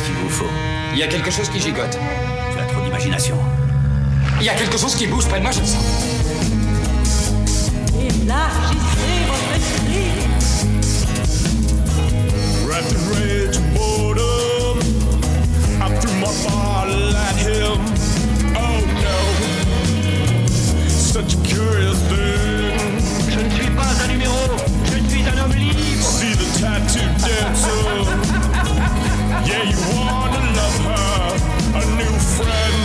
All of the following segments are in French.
Qu'est-ce qu'il vous faut Il y a quelque chose qui gigote. Tu as trop d'imagination. Il y a quelque chose qui bouge près de moi, je le sens. Élargissez votre esprit. In rage and boredom, I threw my bottle at him. Oh no, such a curious thing. Je ne suis pas un numéro, je suis un homme libre. See the tattoo dancer. Yeah, you wanna love her, a new friend.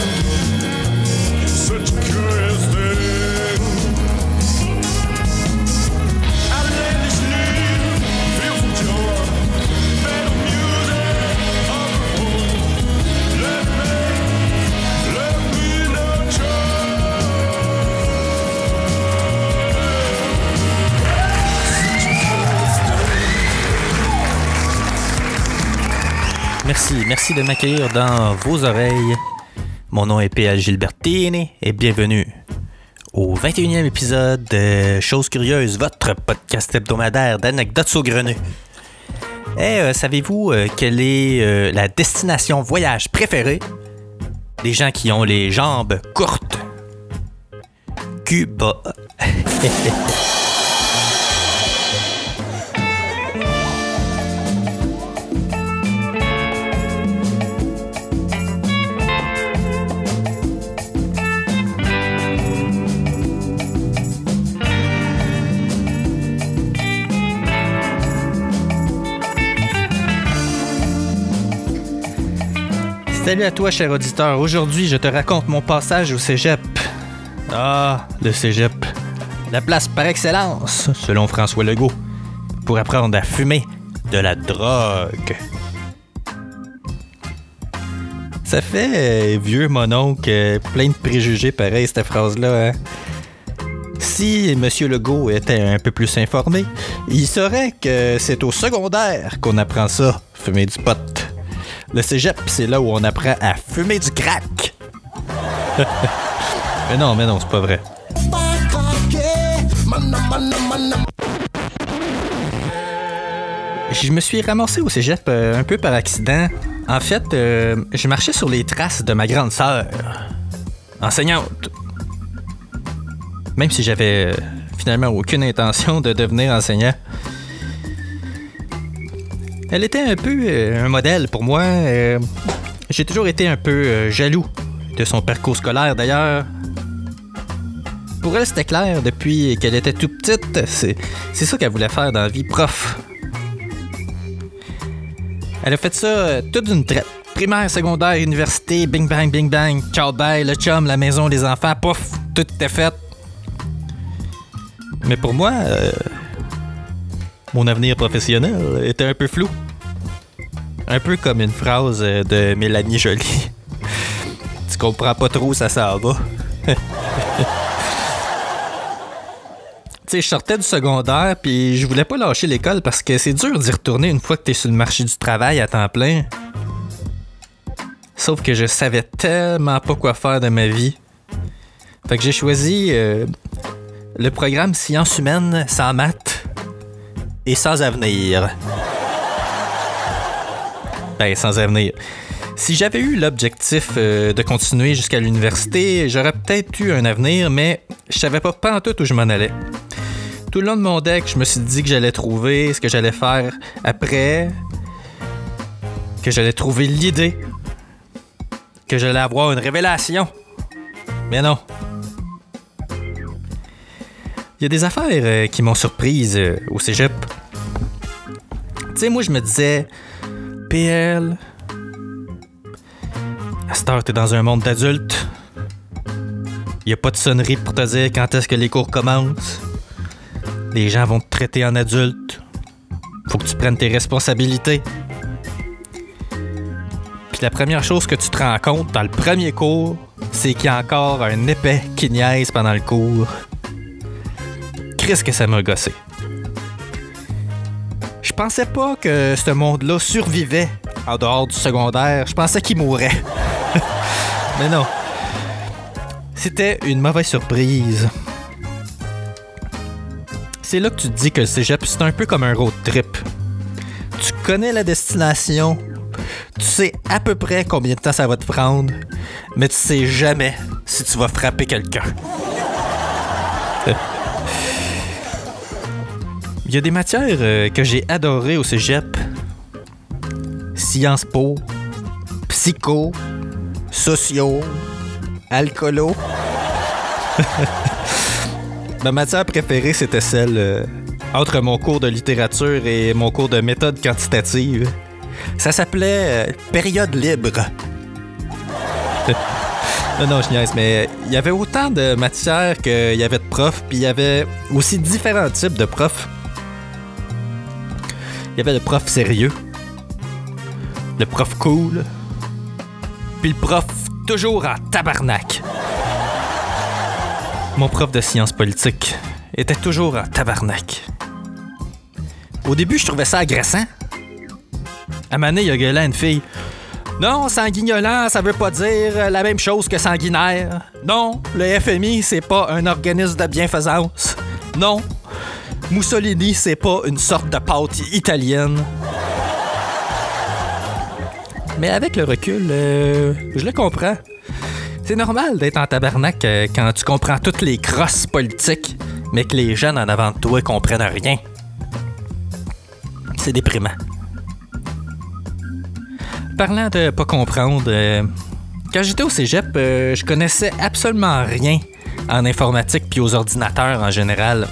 Such curious Merci, de m'accueillir dans vos oreilles. Mon nom est P.L. Gilbertini et bienvenue au 21e épisode de Choses Curieuses, votre podcast hebdomadaire d'anecdotes saugrenues. Et euh, savez-vous euh, quelle est euh, la destination voyage préférée des gens qui ont les jambes courtes? Cuba. Salut à toi, cher auditeur. Aujourd'hui, je te raconte mon passage au cégep. Ah, le cégep. La place par excellence, selon François Legault, pour apprendre à fumer de la drogue. Ça fait euh, vieux mononcle, euh, plein de préjugés pareil, cette phrase-là. hein? Si M. Legault était un peu plus informé, il saurait que c'est au secondaire qu'on apprend ça, fumer du pot. Le cégep, c'est là où on apprend à fumer du crack. mais non, mais non, c'est pas vrai. Je me suis ramassé au cégep euh, un peu par accident. En fait, euh, je marchais sur les traces de ma grande sœur, enseignante. Même si j'avais euh, finalement aucune intention de devenir enseignant. Elle était un peu euh, un modèle pour moi. euh, J'ai toujours été un peu euh, jaloux de son parcours scolaire d'ailleurs. Pour elle, c'était clair depuis qu'elle était toute petite. C'est ça qu'elle voulait faire dans la vie, prof. Elle a fait ça toute d'une traite. Primaire, secondaire, université, bing bang, bing bang, ciao bye, le chum, la maison, les enfants, pouf, tout était fait. Mais pour moi, mon avenir professionnel était un peu flou. Un peu comme une phrase euh, de Mélanie Jolie. tu comprends pas trop ça s'en va. Tu sais, je sortais du secondaire, puis je voulais pas lâcher l'école parce que c'est dur d'y retourner une fois que t'es sur le marché du travail à temps plein. Sauf que je savais tellement pas quoi faire de ma vie. Fait que j'ai choisi euh, le programme Sciences humaines sans maths et sans avenir. Ben, sans avenir. Si j'avais eu l'objectif euh, de continuer jusqu'à l'université, j'aurais peut-être eu un avenir, mais je savais pas pantoute où je m'en allais. Tout le long de mon deck, je me suis dit que j'allais trouver ce que j'allais faire après, que j'allais trouver l'idée, que j'allais avoir une révélation. Mais non. Il y a des affaires euh, qui m'ont surprise euh, au cégep. Tu sais, moi, je me disais, PL, à cette heure, t'es dans un monde d'adultes. Y a pas de sonnerie pour te dire quand est-ce que les cours commencent. Les gens vont te traiter en adulte. Faut que tu prennes tes responsabilités. Puis la première chose que tu te rends compte dans le premier cours, c'est qu'il y a encore un épais qui niaise pendant le cours. Qu'est-ce que ça m'a gossé? Je pensais pas que ce monde-là survivait en dehors du secondaire. Je pensais qu'il mourrait. Mais non. C'était une mauvaise surprise. C'est là que tu te dis que le cégep, c'est un peu comme un road trip. Tu connais la destination, Tu sais à peu près combien de temps ça va te prendre, mais tu sais jamais si tu vas frapper quelqu'un. Il y a des matières euh, que j'ai adorées au cégep. Sciences Po, psycho, sociaux, alcoolo. Ma matière préférée, c'était celle euh, entre mon cours de littérature et mon cours de méthode quantitative. Ça s'appelait euh, période libre. non, non, je niaise, mais il y avait autant de matières qu'il y avait de profs, puis il y avait aussi différents types de profs. Il y avait le prof sérieux, le prof cool, puis le prof toujours en tabarnak. Mon prof de sciences politiques était toujours en tabarnak. Au début, je trouvais ça agressant. À donné, il a gueulé une fille. Non, sanguignolant, ça veut pas dire la même chose que sanguinaire. Non, le FMI, c'est pas un organisme de bienfaisance. Non, Mussolini, c'est pas une sorte de pâte italienne. Mais avec le recul, euh, je le comprends. C'est normal d'être en tabarnak euh, quand tu comprends toutes les crosses politiques, mais que les jeunes en avant de toi comprennent rien. C'est déprimant. Parlant de pas comprendre, euh, quand j'étais au cégep, euh, je connaissais absolument rien en informatique puis aux ordinateurs en général.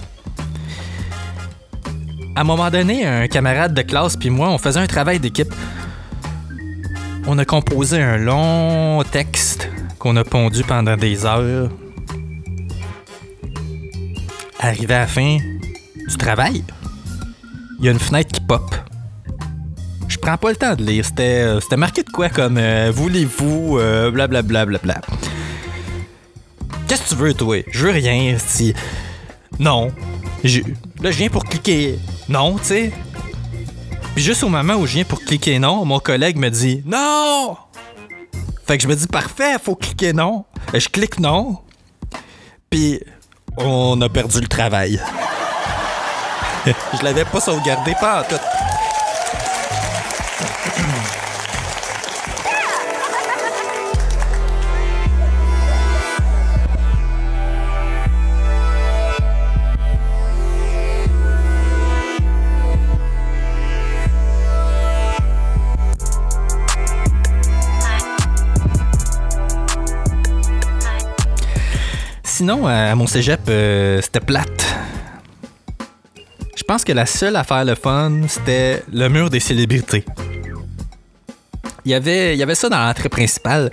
À un moment donné, un camarade de classe puis moi, on faisait un travail d'équipe. On a composé un long texte qu'on a pondu pendant des heures. Arrivé à la fin du travail, il y a une fenêtre qui pop. Je prends pas le temps de lire. C'était, euh, c'était marqué de quoi comme euh, Voulez-vous, euh, blablabla. Bla, Qu'est-ce que tu veux, toi? Je veux rien, si. Non. Je... Là, je viens pour cliquer non, tu sais. Puis juste au moment où je viens pour cliquer non, mon collègue me dit Non! Fait que je me dis parfait, faut cliquer non. Et je clique non. Puis on a perdu le travail. je l'avais pas sauvegardé pas en tout. Sinon, à mon cégep, euh, c'était plate. Je pense que la seule affaire le fun, c'était le mur des célébrités. Il y avait, y avait ça dans l'entrée principale.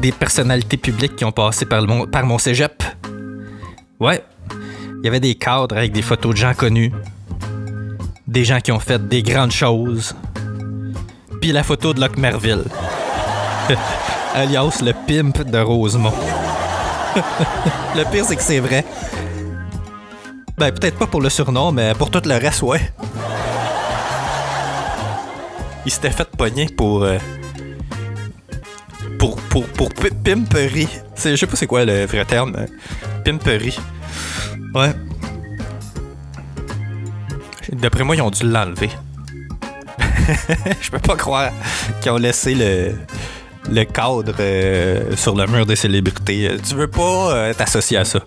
Des personnalités publiques qui ont passé par, le par mon cégep. Ouais. Il y avait des cadres avec des photos de gens connus. Des gens qui ont fait des grandes choses. Puis la photo de Locke Merville. Alias le pimp de Rosemont. Le pire, c'est que c'est vrai. Ben, peut-être pas pour le surnom, mais pour tout le reste, ouais. Il s'était fait pogner pour. Euh, pour, pour, pour pimperie. Je sais pas c'est quoi le vrai terme. Pimperie. Ouais. D'après moi, ils ont dû l'enlever. Je peux pas croire qu'ils ont laissé le, le cadre euh, sur le mur des célébrités. Tu veux pas euh, t'associer à ça?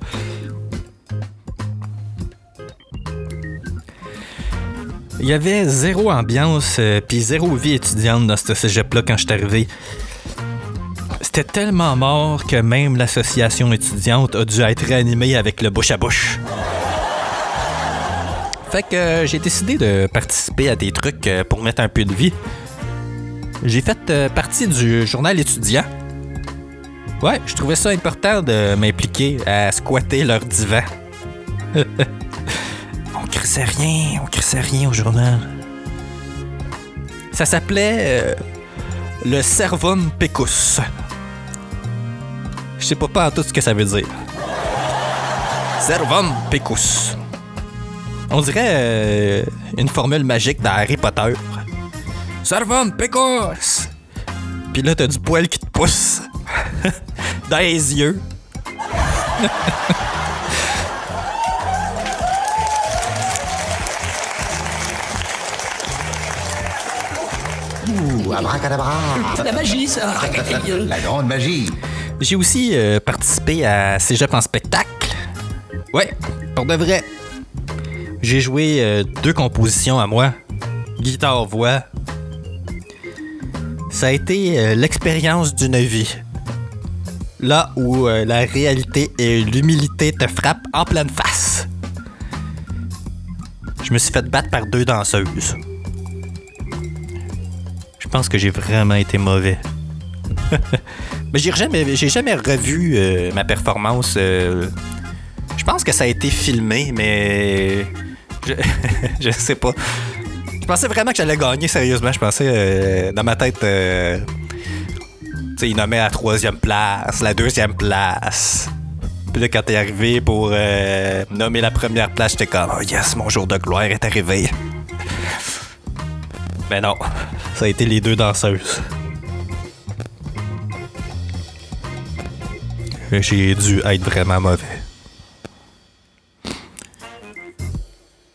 Il y avait zéro ambiance euh, puis zéro vie étudiante dans ce cégep-là quand je suis arrivé. C'était tellement mort que même l'association étudiante a dû être réanimée avec le bouche à bouche. Fait que j'ai décidé de participer à des trucs pour mettre un peu de vie. J'ai fait euh, partie du journal étudiant. Ouais, je trouvais ça important de m'impliquer à squatter leur divan. on crissait rien, on crissait rien au journal. Ça s'appelait euh, le Servum Pecus. Je sais pas pas tout ce que ça veut dire. Servum Pecus. On dirait euh, une formule magique d'Harry Potter. Servum Pecos! Puis là, t'as du poil qui te pousse dans les yeux. Ouh, abracadabra. La magie, ça. La grande magie. J'ai aussi euh, participé à Cégep en spectacle. Ouais, pour de vrai. J'ai joué euh, deux compositions à moi. Guitare-voix. Ça a été euh, l'expérience d'une vie. Là où euh, la réalité et l'humilité te frappent en pleine face. Je me suis fait battre par deux danseuses. Je pense que j'ai vraiment été mauvais. Mais j'ai jamais, j'ai jamais revu euh, ma performance. je pense que ça a été filmé, mais je, je sais pas. Je pensais vraiment que j'allais gagner sérieusement. Je pensais euh, dans ma tête, euh, il nommait la troisième place, la deuxième place. Puis là, quand t'es arrivé pour euh, nommer la première place, j'étais comme, oh yes, mon jour de gloire est arrivé. Mais non, ça a été les deux danseuses. J'ai dû être vraiment mauvais.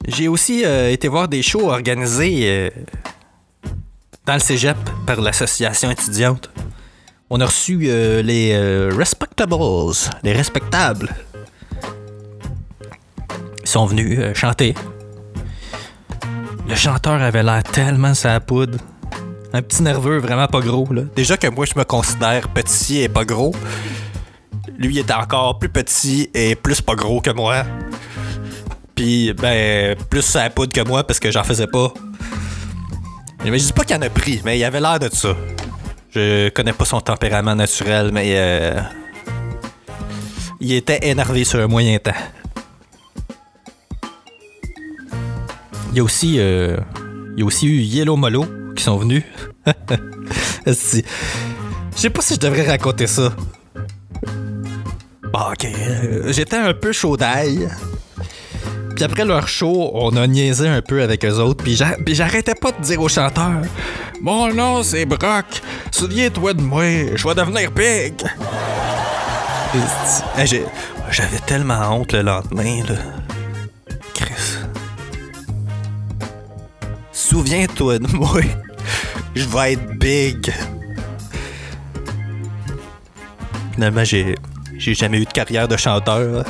J'ai aussi euh, été voir des shows organisés euh, dans le cégep par l'association étudiante. On a reçu euh, les Respectables, les respectables. Ils sont venus chanter. Le chanteur avait l'air tellement sa poudre. Un petit nerveux, vraiment pas gros. Déjà que moi, je me considère petit et pas gros. Lui était encore plus petit et plus pas gros que moi. Puis, ben, plus sa poudre que moi parce que j'en faisais pas. Mais je dis pas qu'il en a pris, mais il avait l'air de ça. Je connais pas son tempérament naturel, mais euh, il était énervé sur un moyen temps. Il y a aussi, euh, il y a aussi eu Yellow Molo qui sont venus. Je sais pas si je devrais raconter ça. Bon, ok. euh, J'étais un peu chaud d'ail. Puis après leur show, on a niaisé un peu avec eux autres. Puis j'a- puis j'arrêtais pas de dire au chanteur Mon nom, c'est Brock. Souviens-toi de moi. Je vais devenir big. J'avais tellement honte le lendemain, là. Chris. Souviens-toi de moi. Je vais être big. Finalement, j'ai. Jamais eu de carrière de chanteur.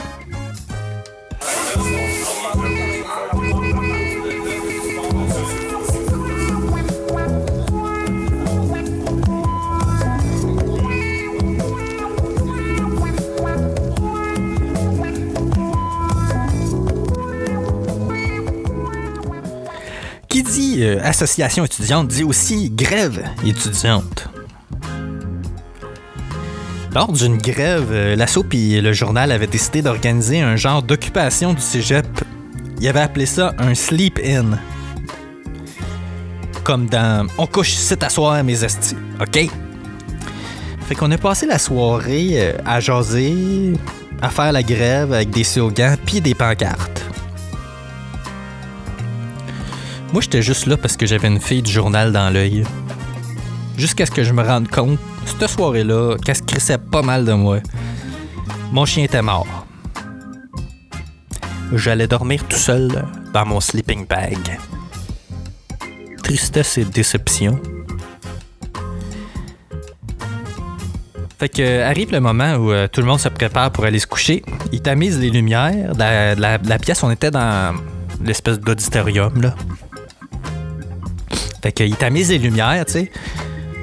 Association étudiante dit aussi grève étudiante. Lors d'une grève, euh, l'assaut et le journal avaient décidé d'organiser un genre d'occupation du cégep. Ils avaient appelé ça un sleep-in. Comme dans On couche à soir, mes estis. OK? Fait qu'on a passé la soirée euh, à jaser, à faire la grève avec des slogans puis des pancartes. Moi, j'étais juste là parce que j'avais une fille du journal dans l'œil. Jusqu'à ce que je me rende compte, cette soirée-là, qu'elle se crissait pas mal de moi. Mon chien était mort. J'allais dormir tout seul dans mon sleeping bag. Tristesse et déception. Fait que euh, arrive le moment où euh, tout le monde se prépare pour aller se coucher. Ils tamisent les lumières. la- de la pièce, on était dans l'espèce d'auditorium, là. Fait qu'ils tamisent les lumières, tu sais.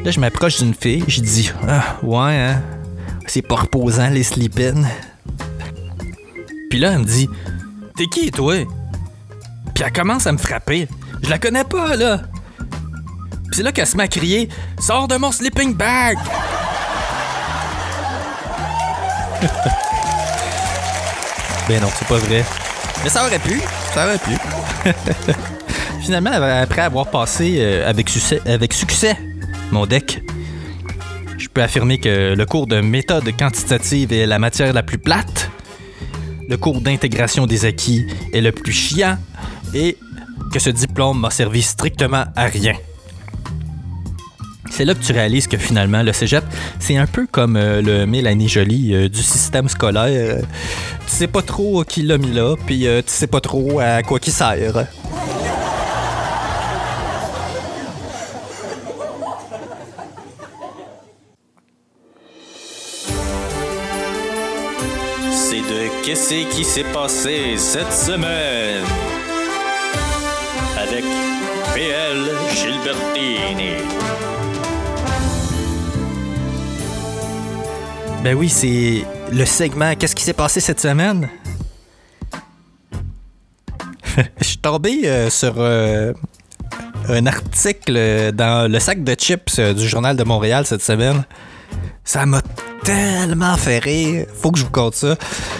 Là, je m'approche d'une fille, je dis Ah, ouais, hein, c'est pas reposant les sleep-in. Puis là, elle me dit T'es qui, toi? Puis elle commence à me frapper. Je la connais pas, là. Puis c'est là qu'elle se met à crier Sors de mon sleeping bag Ben non, c'est pas vrai. Mais ça aurait pu, ça aurait pu. Finalement, après avoir passé euh, avec, succès, mon deck, je peux affirmer que le cours de méthode quantitative est la matière la plus plate, le cours d'intégration des acquis est le plus chiant et que ce diplôme m'a servi strictement à rien. C'est là que tu réalises que finalement, le cégep, c'est un peu comme euh, le Mélanie Jolie euh, du système scolaire. Euh, tu sais pas trop qui l'a mis là, puis euh, tu sais pas trop à quoi qui sert. Qui s'est passé cette semaine avec PL Gilbertini. Ben oui, c'est le segment Qu'est-ce qui s'est passé cette semaine? Je suis tombé euh, sur euh, un article dans le sac de chips euh, du Journal de Montréal cette semaine. Ça m'a tellement fait rire. Faut que je vous conte ça.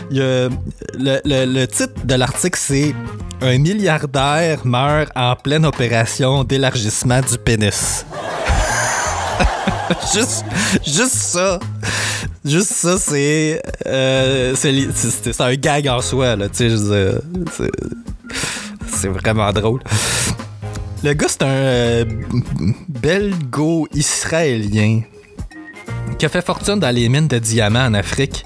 Il y a- le, le- le titre de l'article, c'est Un milliardaire meurt en pleine opération d'élargissement du pénis. juste, juste ça. Juste ça, c'est. euh, c'est c'est un gag en soi, là. Tu sais, C'est vraiment drôle. Le gars, c'est un euh, belgo-israélien qui a fait fortune dans les mines de diamants en Afrique?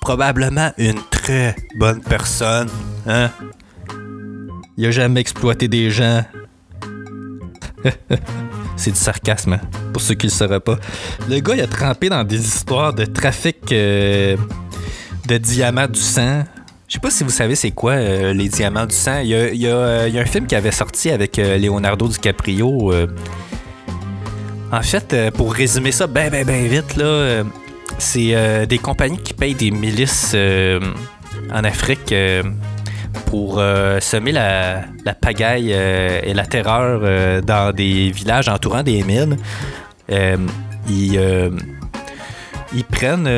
Probablement une très bonne personne, hein? Il a jamais exploité des gens. C'est du sarcasme, hein, pour ceux qui le sauraient pas. Le gars, il a trempé dans des histoires de trafic euh, de diamants du sang. Je sais pas si vous savez c'est quoi euh, les diamants du sang. Il y a, il y a, euh, il y a un film qui avait sorti avec Leonardo DiCaprio. En fait, euh, pour résumer ça ben ben ben vite, là, euh, c'est euh, des compagnies qui payent des milices en Afrique pour semer la, pagaille et la terreur dans des villages entourant des mines. Ils, prennent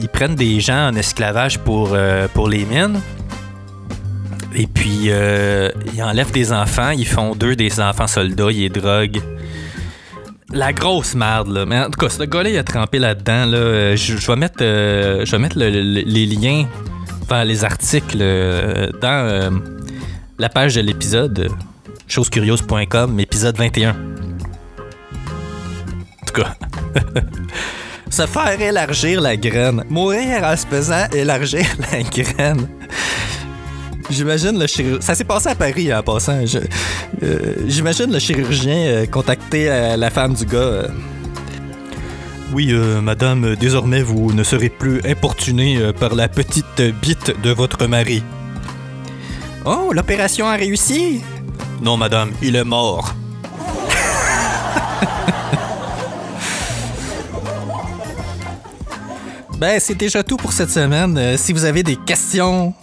ils prennent des gens en esclavage pour, pour les mines. Et puis, ils enlèvent des enfants. Ils font d'eux des enfants soldats. Ils les droguent. La grosse merde, là. Mais en tout cas, ce gars-là, il a trempé là-dedans. Là. Euh, Je, vais mettre, euh, les liens vers les articles euh, dans la page de l'épisode chosecuriose.com, épisode 21. En tout cas. Se faire élargir la graine. Mourir en se faisant élargir la graine. J'imagine le chirurgien. Ça s'est passé à Paris en passant. Euh, J'imagine le chirurgien euh, contacter euh, la femme du gars. Oui, madame, désormais vous ne serez plus importunée par la petite bite de votre mari. Oh, l'opération a réussi? Non, madame, il est mort. Ben, c'est déjà tout pour cette semaine. Si vous avez des questions,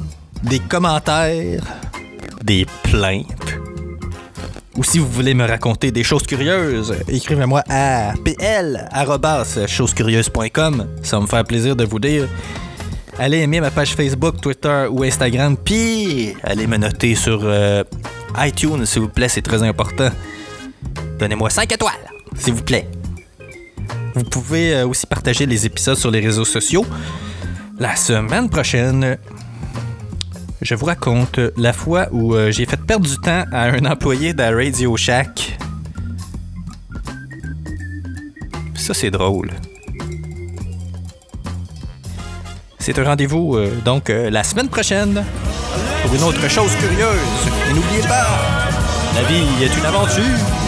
des commentaires, des plaintes, ou si vous voulez me raconter des choses curieuses, écrivez-moi à pl.chosecurieuses.com. Ça va me faire plaisir de vous dire. Allez aimer ma page Facebook, Twitter ou Instagram, puis allez me noter sur euh, iTunes, s'il vous plaît, c'est très important. Donnez-moi 5 étoiles, s'il vous plaît. Vous pouvez euh, aussi partager les épisodes sur les réseaux sociaux. La semaine prochaine, je vous raconte la fois où euh, j'ai fait perdre du temps à un employé de Radio Shack. Ça, c'est drôle. C'est un rendez-vous, euh, donc, euh, la semaine prochaine pour une autre chose curieuse. N'oubliez pas, la vie est une aventure.